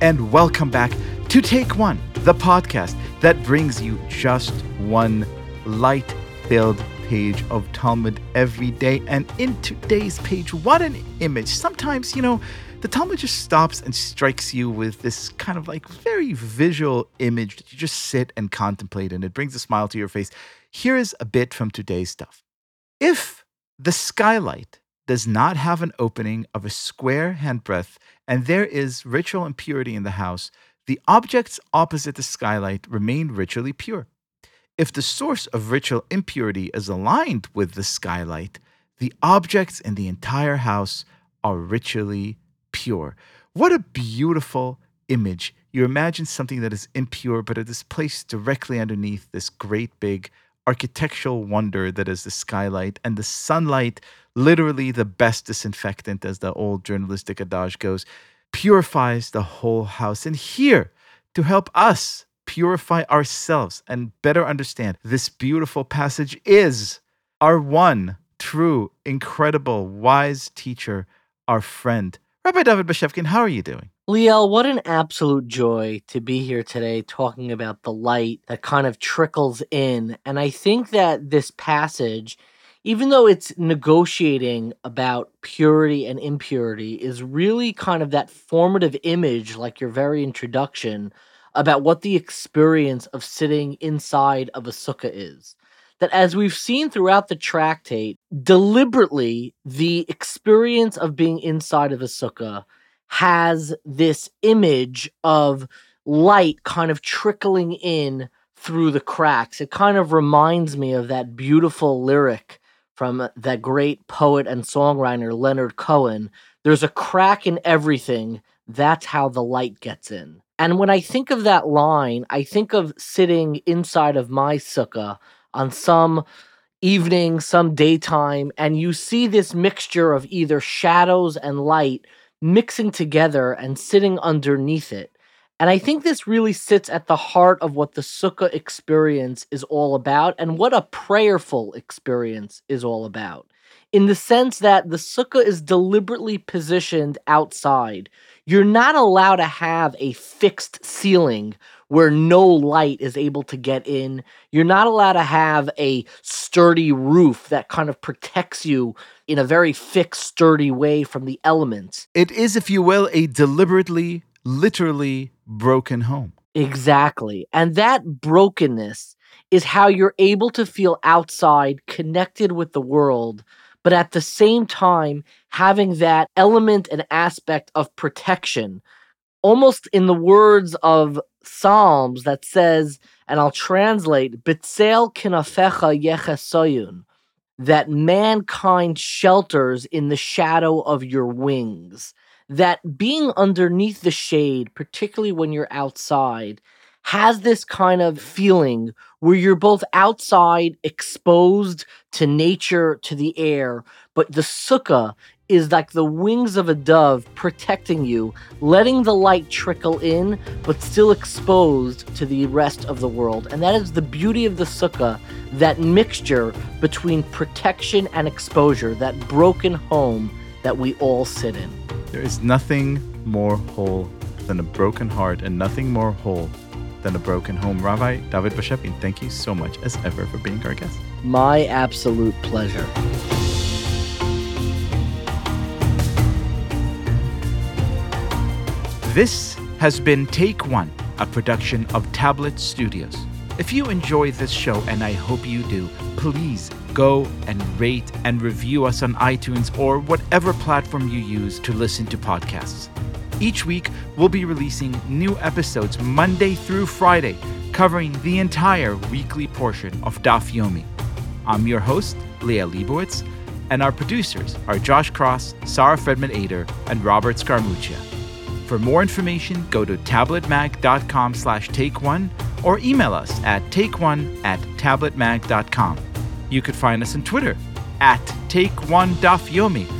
and welcome back to Take One, the podcast that brings you just one light filled page of Talmud every day. And in today's page, what an image. Sometimes, you know, the Talmud just stops and strikes you with this kind of like very visual image that you just sit and contemplate, and it brings a smile to your face. Here is a bit from today's stuff. If the skylight does not have an opening of a square handbreadth, and there is ritual impurity in the house, the objects opposite the skylight remain ritually pure. If the source of ritual impurity is aligned with the skylight, the objects in the entire house are ritually pure. What a beautiful image. You imagine something that is impure, but it is placed directly underneath this great big architectural wonder that is the skylight and the sunlight literally the best disinfectant, as the old journalistic adage goes, purifies the whole house. And here, to help us purify ourselves and better understand this beautiful passage, is our one true, incredible, wise teacher, our friend, Rabbi David Bashevkin. How are you doing? Liel, what an absolute joy to be here today talking about the light that kind of trickles in. And I think that this passage even though it's negotiating about purity and impurity, is really kind of that formative image, like your very introduction, about what the experience of sitting inside of a sukkah is. That, as we've seen throughout the tractate, deliberately the experience of being inside of a sukkah has this image of light kind of trickling in through the cracks. It kind of reminds me of that beautiful lyric from that great poet and songwriter Leonard Cohen. There's a crack in everything. That's how the light gets in. And when I think of that line, I think of sitting inside of my sukkah on some evening, some daytime, and you see this mixture of either shadows and light mixing together and sitting underneath it. And I think this really sits at the heart of what the Sukkah experience is all about and what a prayerful experience is all about. In the sense that the Sukkah is deliberately positioned outside. You're not allowed to have a fixed ceiling where no light is able to get in. You're not allowed to have a sturdy roof that kind of protects you in a very fixed, sturdy way from the elements. It is, if you will, a deliberately literally broken home. Exactly. And that brokenness is how you're able to feel outside, connected with the world, but at the same time, having that element and aspect of protection. Almost in the words of Psalms that says, and I'll translate, Bitzel kinafecha yechesoyun, that mankind shelters in the shadow of your wings that being underneath the shade, particularly when you're outside, has this kind of feeling where you're both outside, exposed to nature, to the air, but the sukkah is like the wings of a dove protecting you, letting the light trickle in, but still exposed to the rest of the world. And that is the beauty of the sukkah, that mixture between protection and exposure, that broken home that we all sit in. There is nothing more whole than a broken heart and nothing more whole than a broken home. Rabbi David Bashevkin, thank you so much as ever for being our guest. My absolute pleasure. This has been Take One, a production of Tablet Studios. If you enjoy this show, and I hope you do, please go and rate and review us on iTunes or whatever platform you use to listen to podcasts. Each week, we'll be releasing new episodes Monday through Friday, covering the entire weekly portion of Daf Yomi. I'm your host, Liel Leibovitz, and our producers are Josh Cross, Sara Fredman Aeder, and Robert Scaramuccia. For more information, go to tabletmag.com slash take one or email us at takeone at tabletmag.com. You could find us on Twitter at Take One Daf Yomi